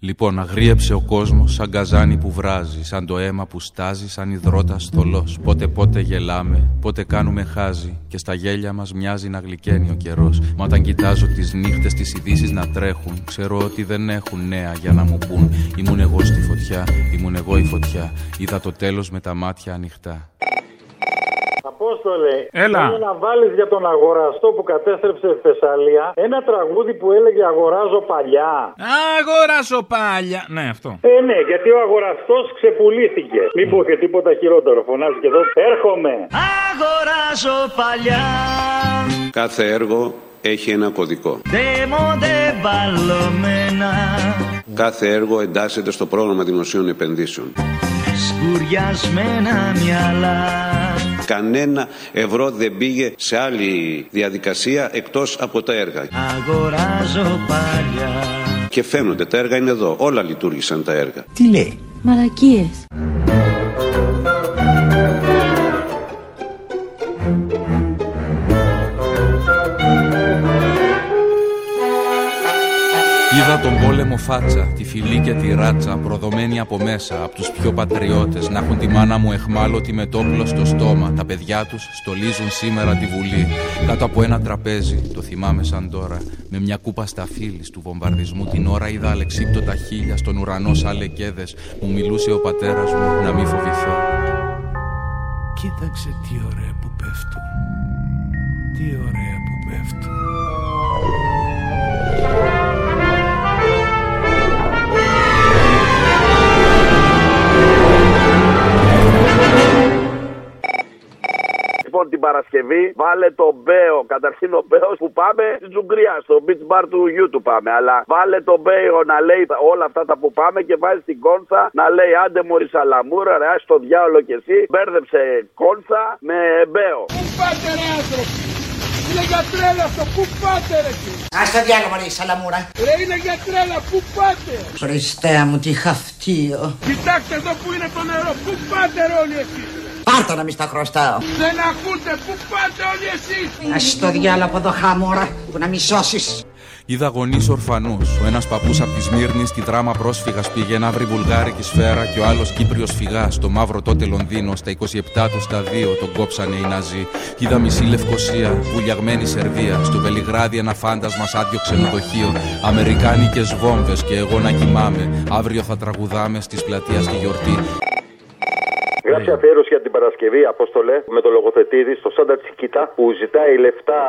Λοιπόν, αγρίεψε ο κόσμος σαν καζάνι που βράζει, σαν το αίμα που στάζει, σαν υδρότα θολό. Πότε πότε γελάμε, πότε κάνουμε χάζι, και στα γέλια μας μοιάζει να γλυκαίνει ο καιρός. Μα όταν κοιτάζω τις νύχτες, τις ειδήσεις να τρέχουν, ξέρω ότι δεν έχουν νέα για να μου πούν. Ήμουν εγώ στη φωτιά, ήμουν εγώ η φωτιά. Είδα το τέλος με τα μάτια ανοιχτά. Απόστολε, Έλα. θέλω να βάλεις για τον αγοραστό που κατέστρεψε η Θεσσαλία ένα τραγούδι που έλεγε Αγοράζω παλιά. Αγοράσω πάλια. Ναι, αυτό. Ε, ναι, γιατί ο αγοραστός ξεπουλήθηκε. Μην πω και τίποτα χειρότερο. Φωνάζει και εδώ. Έρχομαι. Αγοράζω παλιά Κάθε έργο έχει ένα κωδικό. Δέμονται μπαλωμένα Κάθε έργο εντάσσεται στο πρόγραμμα δημοσίων επενδύσεων. Σκουριασμένα μυαλά Κανένα ευρώ δεν πήγε σε άλλη διαδικασία εκτός από τα έργα. Αγοράζω παλιά Και φαίνονται, τα έργα είναι εδώ. Όλα λειτουργήσαν τα έργα. Τι λέει; Μαλακίες. Είδα τον πόλεμο φάτσα, τη φυλή και τη ράτσα, προδομένη από μέσα, από τους πιο πατριώτες, να έχουν τη μάνα μου εχμάλωτη με το όπλο στο στόμα. Τα παιδιά τους στολίζουν σήμερα τη Βουλή. Κάτω από ένα τραπέζι, το θυμάμαι σαν τώρα, με μια κούπα σταφύλης του βομβαρδισμού την ώρα είδα αλεξίπτωτα χίλια στον ουρανό σαν λεκέδες. Μου μιλούσε ο πατέρας μου να μην φοβηθώ. Κοίταξε τι ωραία που πέφτουν. Τι ωραία που πέφτουν. Παρασκευή βάλε τον Μπέο. Καταρχήν ο Μπέος που πάμε στην Τσουγκριά, στο beach bar του γιού του πάμε. Αλλά βάλε τον Μπέο να λέει όλα αυτά τα που πάμε και βάζει την κόνσα να λέει άντε μωρή σαλαμούρα, ρε, άσ' το διάολο κι εσύ. Μπέρδεψε κόνσα με Μπέο. Πού πάτε ρε άνθρωποι; Είναι για τρέλα αυτό. Πού πάτε ρε εσύ; Άσ' το διάολο ρε σαλαμούρα. Ρε είναι για τρέλα. Πού πάτε; Χριστέ μου τι χαυτίο. Κοιτάξτε εδώ που είναι το νερό. Πού πάτε ρε όλοι εσείς; Πάρτα να μη στα χρωστάω. Δεν ακούτε. Πού πάτε όλοι εσείς. Ας το διάλογο από εδώ χάμωρα που να μη σώσεις. Είδα γονείς ορφανούς. Ο ένας παππούς από τη Σμύρνης στη δράμα πρόσφυγας πήγε να βρει βουλγάρικη σφαίρα και ο άλλος Κύπριος φυγάς. Στο μαύρο τότε Λονδίνο, στα 27 του στα 2 τον κόψανε οι Ναζί. Είδα μισή Λευκοσία, βουλιαγμένη Σερβία. Στο Βελιγράδι ένα φάντασμα σ' άδειο ξενοδοχείο. Αμερικάνικες βόμβες και εγώ να κοιμάμαι. Αύριο θα τραγουδάμε στις πλατεία στη γιορτή. Γράψε αφιέρωση για την Παρασκευή, Απόστολε, με το λογοθετήδη στο Σάντα Τσικίτα που ζητάει λεφτά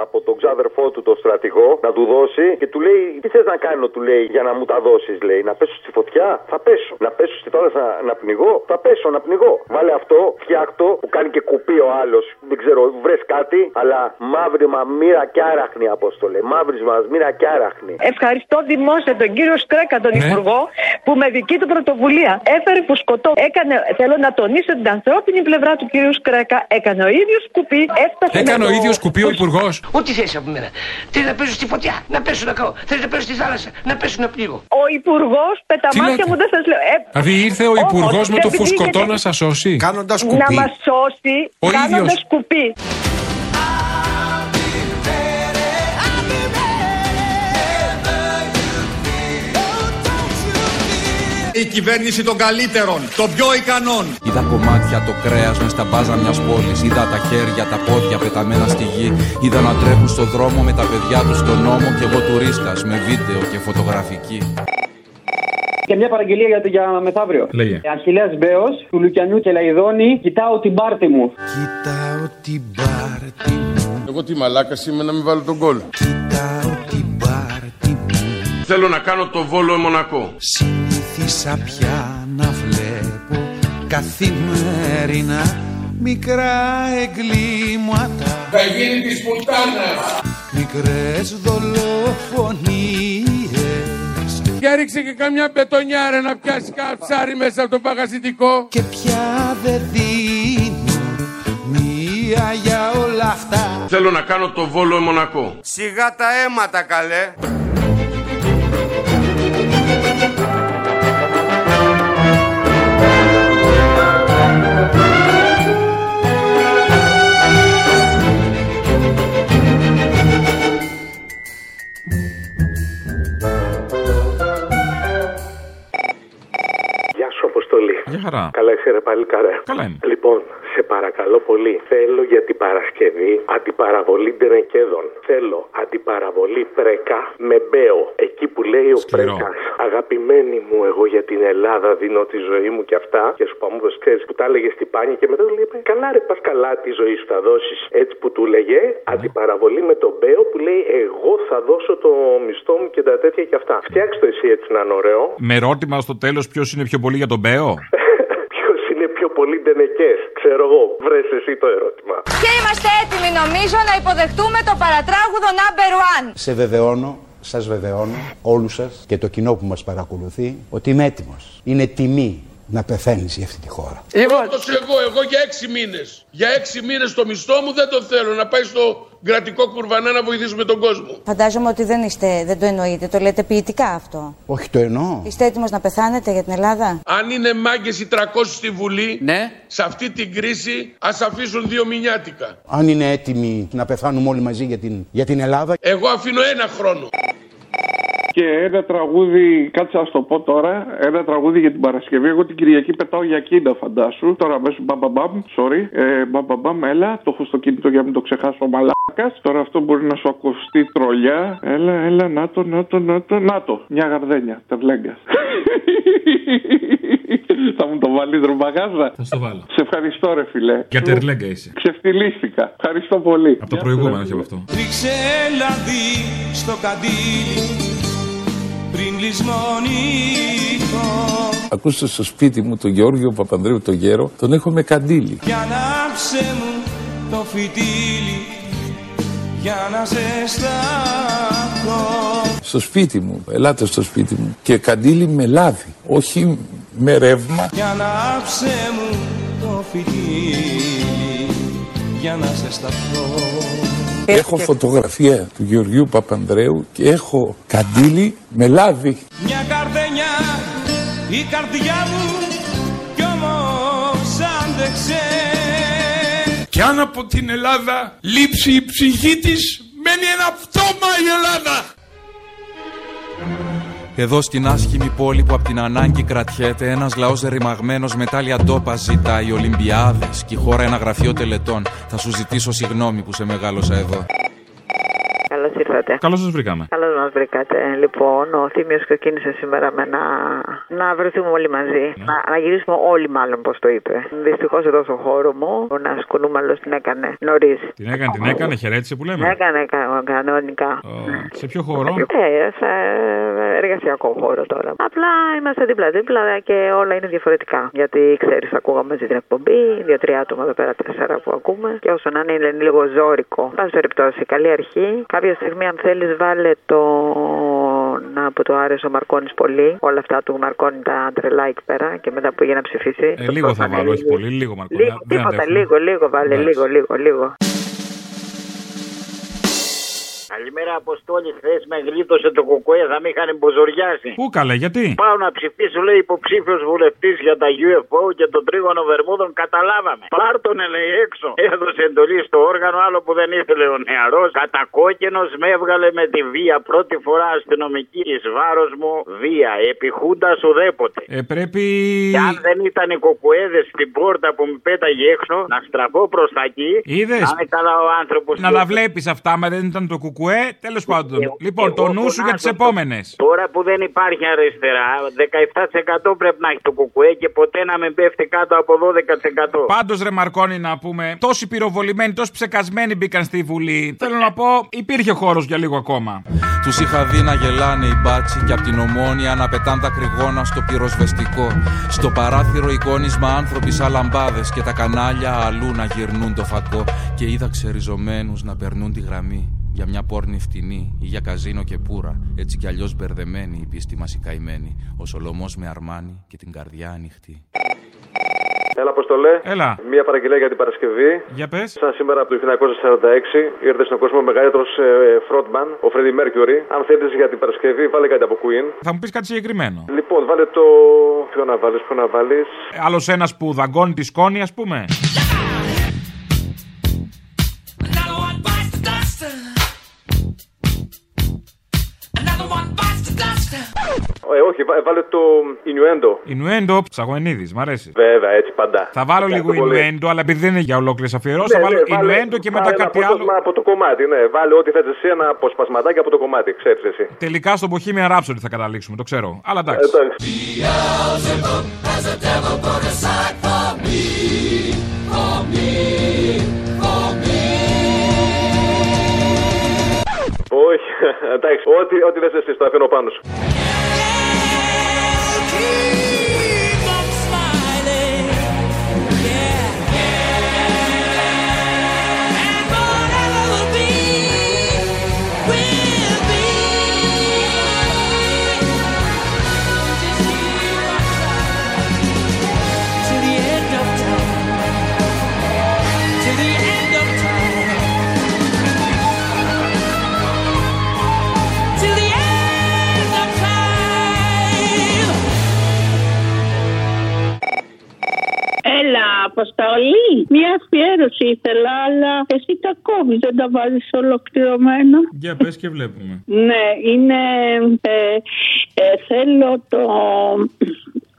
από τον ξάδερφό του, τον στρατηγό, να του δώσει και του λέει: Τι θες να κάνω, του λέει, για να μου τα δώσεις, λέει. Να πέσω στη φωτιά, θα πέσω. Να πέσω στη θάλασσα να πνιγώ, θα πέσω να πνιγώ. Βάλε αυτό, φτιάκτο, που κάνει και κουπί ο άλλος. Δεν ξέρω, βρες κάτι, αλλά μαύρημα μοίρα και άραχνη, Απόστολε. Μαύρισμα μοίρα και άραχνη. Ευχαριστώ δημόσια τον κύριο Σκρέκα, τον Υπουργό, που με δική του πρωτοβουλία έφερε φουσκωτό. Έκανε, θέλω να τονίσω την ανθρώπινη πλευρά του κύριου Σκρέκα. Έκανε ο ίδιος κουπί, έφτασε. Έκανε με ο το- ίδιος κουπί ο υπουργός. Ό,τι θες από μένα. Θέλεις να πέσω στη φωτιά, να πέσω να καώ. Θέλεις να πέσω στη θάλασσα, να πέσω να πλήγω. Ο υπουργός, πεταμάτια λέτε; μου δεν σας λέω. Ε, Δηλαδή ήρθε ο όμως, υπουργός με το επειδή φουσκωτό έχετε- να σας σώσει. Κάνοντας Να μας σώσει Ο κάνοντας ίδιος. Η κυβέρνηση των καλύτερων, των πιο ικανών. Είδα κομμάτια το κρέας μες στα μπάζα μιας πόλης. Είδα τα χέρια, τα πόδια πεταμένα στη γη. Είδα να τρέχουν στο δρόμο με τα παιδιά τους στον νόμο και εγώ τουρίστας με βίντεο και φωτογραφική. Και μια παραγγελία για, για μεθαύριο. Λέγε. Αχιλέας Μπέος, του Λουκιανού και Λαϊδόνη, κοιτάω την πάρτη μου. Κοιτάω την πάρτι μου. Εγώ τι μαλάκα είμαι να μην βάλω τον κόλ. Κοιτάω την πάρτι μου. Θέλω να κάνω το βόλο Μονακό. Συνήθισα πια να βλέπω καθημερινά μικρά εγκλήματα. Θα γίνει της πουτάνας. Μικρές δολοφονίες. Για ρίξε και καμιά μπετονιάρα να πιάσει καψάρι μέσα από το παγασιτικό. Και πια δεν δίνω μία για όλα αυτά. Θέλω να κάνω το βόλο Μονακό. Σιγά τα αίματα καλέ. Χαρά. Καλά, είσαι ρε πάλι καρέ. Καλά είμαι. Λοιπόν, σε παρακαλώ πολύ. Θέλω για την Παρασκευή αντιπαραβολή ντενεκέδων. Θέλω αντιπαραβολή πρέκα με μπέο. Εκεί που λέει ο πρέκα. Αγαπημένη μου, εγώ για την Ελλάδα δίνω τη ζωή μου και αυτά. Και σου πάμε, ξέρεις που τα έλεγε στην πάνια και μετά του λέει Καλά, ρε, πα καλά τη ζωή σου θα δώσεις. Έτσι που του λέγε αντιπαραβολή με τον μπέο που λέει Εγώ θα δώσω το μισθό μου και τα τέτοια και αυτά. Φτιάξτε το εσύ έτσι να είναι ωραίο. Με ερώτημα στο τέλος ποιος είναι πιο πολύ για τον Μπέο; Ποιο είναι πιο πολύ ντενεκές, ξέρω εγώ. Βρες εσύ το ερώτημα. Και είμαστε έτοιμοι νομίζω να υποδεχτούμε το παρατράγουδο number one. Σε βεβαιώνω, σας βεβαιώνω, όλους σας και το κοινό που μας παρακολουθεί, ότι είμαι έτοιμος. Είναι τιμή να πεθαίνεις για αυτή τη χώρα. Πρώτος εγώ, εγώ για έξι μήνες. Για έξι μήνες το μισθό μου δεν το θέλω να πάει στο κρατικό κουρβανά να βοηθήσουμε τον κόσμο. Φαντάζομαι ότι δεν, είστε, δεν το εννοείτε, το λέτε ποιητικά αυτό. Όχι το εννοώ. Είστε έτοιμος να πεθάνετε για την Ελλάδα; Αν είναι μάγκες οι 300 στη Βουλή, Ναι. σε αυτή την κρίση ας αφήσουν δύο μηνιάτικα. Αν είναι έτοιμοι να πεθάνουμε όλοι μαζί για την, για την Ελλάδα. Εγώ αφήνω ένα χρόνο. Και ένα τραγούδι, κάτσε να σου το πω τώρα, ένα τραγούδι για την Παρασκευή. Εγώ την Κυριακή πετάω για κίντα, φαντάσου. Τώρα αμέσως μπαμπαμπαμ, sorry. Ε, μπαμπαμπαμ, έλα, το έχω στο κινητό για να μην το ξεχάσω ο μαλάκα. Τώρα αυτό μπορεί να σου ακουστεί τρολιά. Έλα, έλα, να το, να το, να το, να το. Μια γαρδένια, τερλέγκα. Θα μου το βάλεις δρομπαγάζα. Θα στο βάλω. Σε ευχαριστώ, ρε φιλέ. Για τερλέγκα είσαι. Ξεφτυλίστηκα. Ευχαριστώ πολύ. Από το προηγούμενο όχι από αυτό. Ρίξε λαδί στο καντήλι πριν λησμονηθώ Ακούστε στο σπίτι μου τον Γεώργιο Παπανδρέου τον γέρο, τον έχω με καντήλι. Για ανάψε μου το φυτίλι για να ζεσταθώ Στο σπίτι μου, ελάτε στο σπίτι μου. Και καντήλι με λάδι, όχι με ρεύμα. Για ανάψε μου το φυτίλι για να ζεσταθώ Έχω φωτογραφία του Γεωργίου Παπανδρέου και έχω καντήλι με λάδι. Μια καρδενιά η καρδιά μου κι όμως άντεξε Κι αν από την Ελλάδα λείψει η ψυχή της, μένει ένα πτώμα η Ελλάδα. Εδώ στην άσχημη πόλη που απ' την ανάγκη κρατιέται, ένας λαός ρημαγμένος με τάλια ντόπα ζητάει Ολυμπιάδες και η χώρα ένα γραφείο τελετών. Θα σου ζητήσω συγγνώμη που σε μεγάλωσα εδώ. Καλώς ήρθατε. Καλώς σας βρήκαμε. Καλώς μα βρήκατε. Λοιπόν, ο Θήμιος ξεκίνησε σήμερα με να, να βρεθούμε όλοι μαζί. Να, να γυρίσουμε όλοι, μάλλον, πώς το είπε. Δυστυχώς εδώ στο χώρο μου, ο Νας Κουνούμαλο την έκανε νωρίς. Την έκανε, την έκανε, χαιρέτησε που λέμε. Έκανε κα- κανονικά. Σε ποιο χώρο; Ε, σε εργασιακό χώρο τώρα. Απλά είμαστε δίπλα-δίπλα και όλα είναι διαφορετικά. Γιατί ξέρεις, ακούγαμε μαζί την εκπομπή, δύο-τρία άτομα εδώ πέρα, τέσσερα που ακούμε. Και όσο να είναι, είναι λίγο ζώρικο. Πάση περιπτώσει, καλή αρχή. Κάποια στιγμή, αν θέλεις, βάλε τον που το άρεσε ο Μαρκόνη πολύ. Όλα αυτά του Μαρκόνη τα τρελά εκεί πέρα και μετά που πήγε να ψηφίσει. Ε, λίγο θα βάλω, όχι πολύ, λίγο Μαρκόνη. Λίγο, Δεν τίποτα, αντέχουμε. λίγο, λίγο, βάλε, Εντάξει. λίγο, λίγο, λίγο. Καλημέρα, Αποστόλη. Χθες με γλίτωσε το κουκουέ, θα με είχαν μποζοριάσει. Πού καλέ, γιατί; Πάω να ψηφίσω, λέει υποψήφιος βουλευτής για τα UFO και τον τρίγωνο Βερμούδων. Καταλάβαμε. Πάρ τον λέει έξω. Έδωσε εντολή στο όργανο, άλλο που δεν ήθελε ο νεαρός. Κατακόκκινος με έβγαλε με τη βία. Πρώτη φορά αστυνομική εις βάρος μου βία. Επιχούντα ουδέποτε. Ε, πρέπει. Και αν δεν ήταν οι κοκουέδε στην πόρτα που με πέταγε έξω, να στραφώ προς τα εκεί. Είδες; Να είναι καλά ο άνθρωπος. Να τα βλέπεις αυτά, μα δεν ήταν το κουκουέ. Τέλος πάντων. Λοιπόν, το νου σου για τις επόμενες. Τώρα που δεν υπάρχει αριστερά, 17% πρέπει να έχει το κουκουέ και ποτέ να μην πέφτει κάτω από 12%. Πάντως, ρε Μαρκόνη, να πούμε, τόσοι πυροβολημένοι, τόσοι ψεκασμένοι μπήκαν στη Βουλή. Θέλω να πω, υπήρχε χώρος για λίγο ακόμα. Τους είχα δει να γελάνε οι μπάτσι και απ' την ομόνια να πετάν τα κρυγόνα στο πυροσβεστικό. Στο παράθυρο εικόνισμα άνθρωποι σαν λαμπάδες και τα κανάλια αλλού να γυρνούν το φακό. Και είδα ξεριζωμένους να περνούν τη γραμμή για μια πόρνη φτηνή ή για καζίνο και πουρα. Έτσι κι αλλιώς μπερδεμένη η πίστη μας η καημένη. Ο Σολομός με αρμάνι και την καρδιά ανοιχτή. Έλα, Αποστολέ. Έλα. Μία παραγγελία για την Παρασκευή. Για πες. Σαν σήμερα από το 1946 ήρθε στον κόσμο ο μεγαλύτερος ε, frontman, ο Freddie Mercury. Αν θέλεις για την Παρασκευή, βάλε κάτι από Queen. Θα μου πεις κάτι συγκεκριμένο. Λοιπόν, βάλε το. Ποιο να βάλεις, ποιο να βάλεις. Άλλος ένας που δαγκώνει τη σκόνη, ας πούμε. Ε, όχι, Και βά- βάλε το Ινιουέντο. Ινουέντο, ψαγωνίδη, μ' αρέσει. Βέβαια, έτσι παντά. Θα βάλω Ευχαριστώ λίγο πολύ. Ινουέντο, αλλά επειδή δεν είναι για ολόκληρες αφιερώσεις, Ναι, θα βάλω ναι, βάλε- Ινουέντο και μετά βάλε ένα κάτι άλλο. απόσπασμα από το κομμάτι, ναι. Βάλε ό,τι θες εσύ, ένα αποσπασματάκι από το κομμάτι, ξέρεις εσύ. Τελικά στο Bohemian Rhapsody θα καταλήξουμε, το ξέρω. Αλλά εντάξει. Εντάξει. Όχι, εντάξει, ό,τι, ό,τι θες εσύ, το αφήνω πάνω σου. Έλα, Αποστολή. Μία αφιέρωση ήθελα, αλλά εσύ τα κόβεις, δεν τα βάζεις ολοκληρωμένα. Για πες και βλέπουμε. Ναι, είναι. Ε, ε, θέλω το.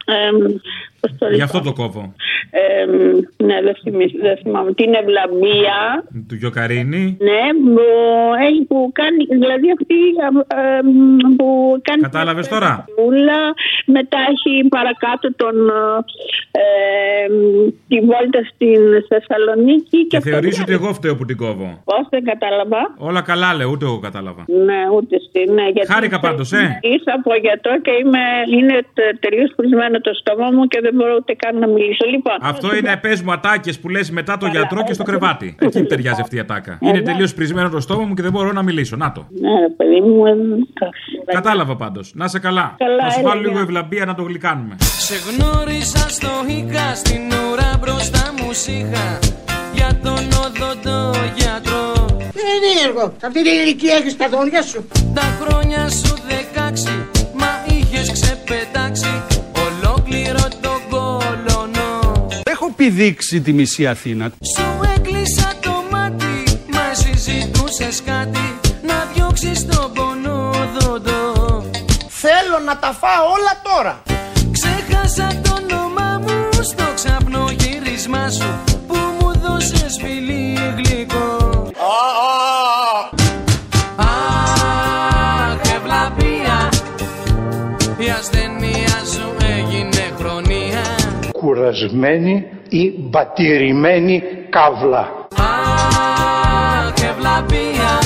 εμ, πώς το Γι' λέω. αυτό το κόβω. Εμ, ναι, δεν, θυμί- δεν θυμάμαι. Την ευλαμπία. Του Γιοκαρίνη. Ναι, που, έχει, που κάνει, δηλαδή αυτή ε, εμ, που κάνει... Κατάλαβες τώρα; Ούλα, μετά έχει παρακάτω τον, ε, ε, τη βόλτα στην Θεσσαλονίκη. Και αυτό θεωρείς δεν- ότι εγώ φταίω που την κόβω; Πώς δεν κατάλαβα. Όλα καλά λέω, ούτε εγώ κατάλαβα. Ναι, ούτε στη. Ναι, γιατί Χάρηκα πάντως, ε. Ήρθα από γιατρό και είμαι, είναι τελείως χρησμένο το στόμα μου και δεν μπορώ ούτε καν να μιλήσω. Λοιπόν, Αυτό είναι πες μου ατάκες που λες μετά το γιατρό και στο κρεβάτι. Εκεί ταιριάζει αυτή η ατάκα. Είναι τελείως πρισμένο το στόμα μου και δεν μπορώ να μιλήσω. Να το. Ναι, ρε παιδί μου. ε, Κατάλαβα πάντως. Να σε καλά. Καλά, Θα σου έλα, βάλω γεια. λίγο ευλαμπία να το γλυκάνουμε. Σε γνώρισα στο Ίκα, στην ουρά μπροστά μου σείχα Για τον οδοντό γιατρό Δεν είναι έργο. Σε αυτή την ηλικία έχεις τα δόντια σου. Τα χρόνια σου δεκάξι, πηδήξει τη μισή Αθήνα. Σου έκλεισα το μάτι, μα εσύ ζητούσες κάτι. Να διώξεις τον πονόδοντο. Θέλω να τα φάω όλα τώρα. Ξέχασα το όνομά μου στο ξαπνό γύρισμά σου Που μου δώσες φιλί γλυκό. Αχ, ευλαπία Η ασθένεια σου έγινε χρονία Κουρασμένη ή μπατηρημένη καύλα. Αχ, ευλαπία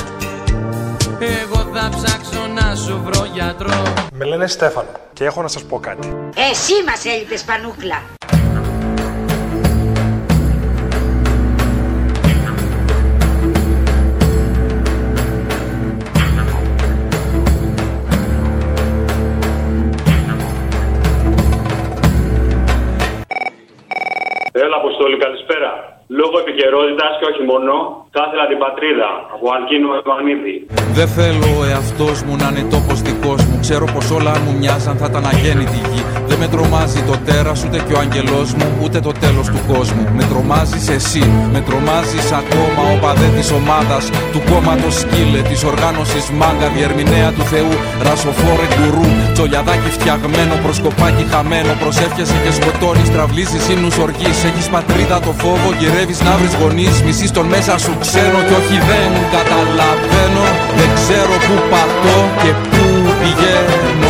Εγώ θα ψάξω να σου βρω γιατρό Με λένε Στέφανο και έχω να σας πω κάτι. Εσύ μας έλειπες πανούκλα. Καλησπέρα. Λόγω επικαιρότητας και όχι μόνο, θα ήθελα την πατρίδα από Αλκίνο Ευανίδη. Δεν θέλω ο εαυτός μου να είναι τόπος δικός μου. Ξέρω πως όλα αν μου μοιάζαν θα ήταν αγέννητη γη. Δεν με τρομάζει το τέρας ούτε και ο αγγελό μου, ούτε το τέλος του κόσμου. Με τρομάζεις εσύ, με τρομάζεις ακόμα ο παδέ της ομάδας, του κόμματος σκύλε, της οργάνωσης μάγκα, διερμηνέα του Θεού, ρασοφόρε γκουρού. Τσολιαδάκι φτιαγμένο, προσκοπάκι χαμένο. Προσεύχεσαι και σκοτώνεις, τραυλίζεις ίνου οργής. Έχεις πατρίδα το φόβο, γυρεύεις να βρεις γονείς. Μισή τον μέσα σου ξένο και όχι δεν καταλαβαίνω. Δεν ξέρω που πατώ και που πηγαίνω.